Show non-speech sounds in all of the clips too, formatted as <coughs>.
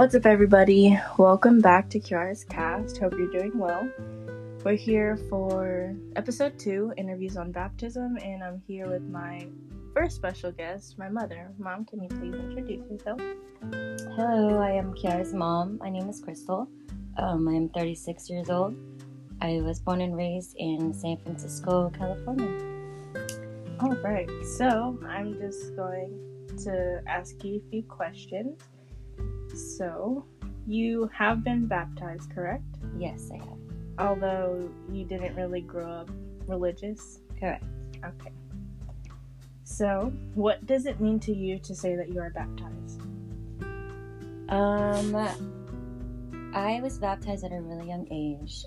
What's up, everybody? Welcome back to Kiara's Cast. Hope you're doing well. We're here for episode two interviews on baptism, and I'm here with my first special guest, my mother. Mom, can you please introduce yourself? Hello, I am Kiara's mom. My name is Crystal. Um, I am 36 years old. I was born and raised in San Francisco, California. All right, so I'm just going to ask you a few questions. So, you have been baptized, correct? Yes, I have. Although you didn't really grow up religious? Correct. Okay. So, what does it mean to you to say that you are baptized? Um, I was baptized at a really young age,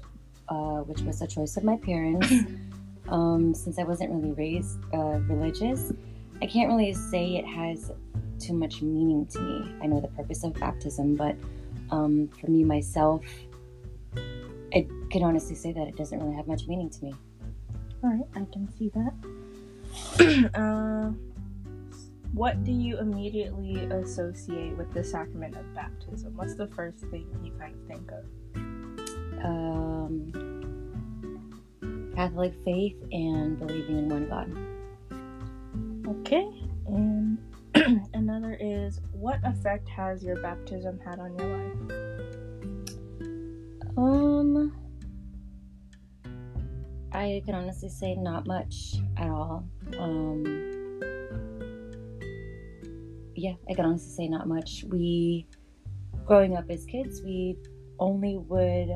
uh, which was a choice of my parents. <laughs> um, since I wasn't really raised uh, religious, I can't really say it has too much meaning to me. I know the purpose of baptism, but um, for me myself, I can honestly say that it doesn't really have much meaning to me. All right, I can see that. <clears throat> uh, what do you immediately associate with the sacrament of baptism? What's the first thing you kind of think of? Um, Catholic faith and believing in one God. Okay, and <clears throat> another is what effect has your baptism had on your life? Um, I can honestly say not much at all. Um, yeah, I can honestly say not much. We, growing up as kids, we only would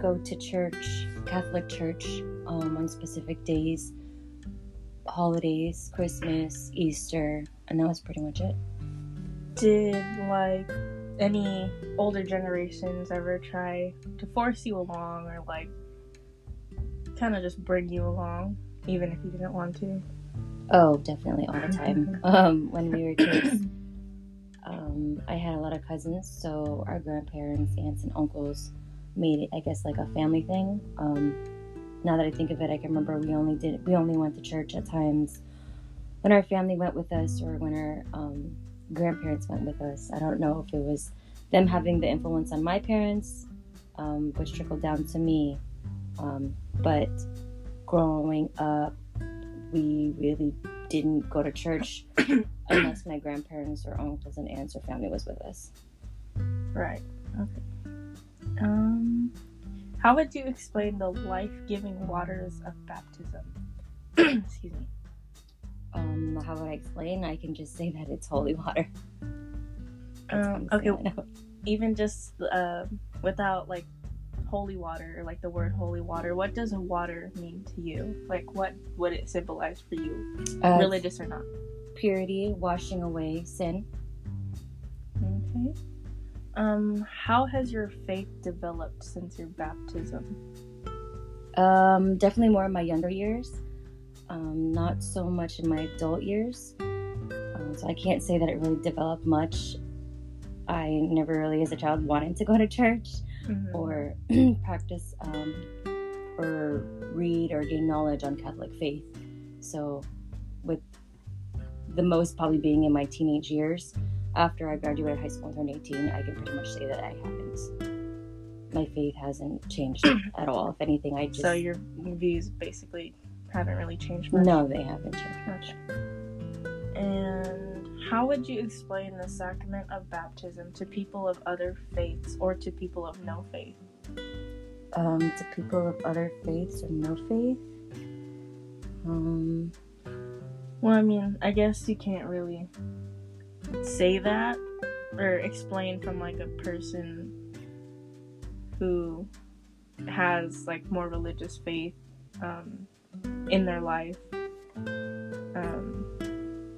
go to church, Catholic church, um, on specific days, holidays, Christmas, Easter, and that was pretty much it. Did like any older generations ever try to force you along or like kind of just bring you along, even if you didn't want to? Oh, definitely all the time. <laughs> um, when we were kids, um, I had a lot of cousins, so our grandparents, aunts, and uncles made it, I guess, like a family thing. Um, now that I think of it, I can remember we only did we only went to church at times when our family went with us or when our um, grandparents went with us. I don't know if it was them having the influence on my parents, um, which trickled down to me, um, but growing up we really didn't go to church <coughs> unless my grandparents or uncles and aunts or family was with us. Right. Okay. Um, how would you explain the life-giving waters of baptism? <clears throat> Excuse me. Um, how would I explain? I can just say that it's holy water. Um, okay. all I know. Even just uh, without like holy water or like the word holy water, what does water mean to you? Like, what would it symbolize for you, Uh, religious or not? purity, washing away sin. Okay. Um, how has your faith developed since your baptism? Um, definitely more in my younger years. Um, not so much in my adult years. Um, so I can't say that it really developed much. I never really, as a child, wanted to go to church. Mhm. or <clears throat> practice um, or read or gain knowledge on Catholic faith. So, with the most probably being in my teenage years, after I graduated high school and turned 18, I can pretty much say that I haven't. My faith hasn't changed <clears throat> at all. If anything, I just. So your views basically haven't really changed much. no, they haven't changed much. And how would you explain the sacrament of baptism to people of other faiths or to people of no faith? Um, to people of other faiths or no faith, um, Well, I mean, I guess you can't really say that or explain from like a person who has like more religious faith um, in their life. Um,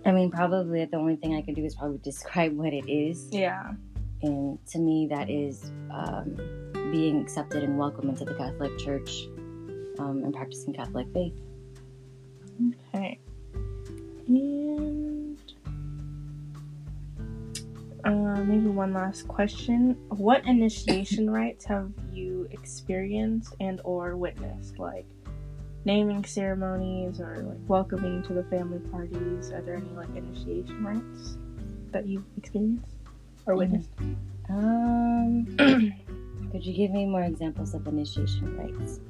I mean, probably the only thing I can do is probably describe what it is. yeah. And to me, that is um, being accepted and welcome into the Catholic Church um, and practicing Catholic faith. Okay. Uh, maybe one last question: What initiation <laughs> rites have you experienced and or witnessed? Like naming ceremonies or like welcoming to the family parties. Are there any like initiation rites that you've experienced or witnessed? Um, <clears throat> could you give me more examples of initiation rites?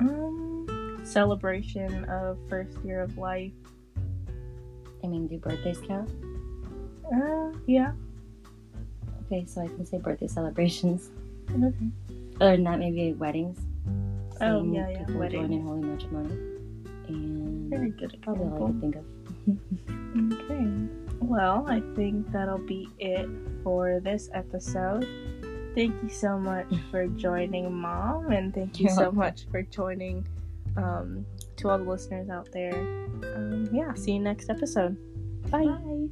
Um, celebration of first year of life. I mean, do birthdays count? Uh, yeah. Okay, so I can say birthday celebrations. Okay. Other than that, maybe weddings. Oh, Seeing yeah, yeah, people weddings. join in holy matrimony. Very And good probably all I example. can think of. Okay. Well, I think that'll be it for this episode. Thank you so much <laughs> for joining, Mom, and thank you You're so welcome. much for joining um, to all the listeners out there. Um, yeah, see you next episode. Bye.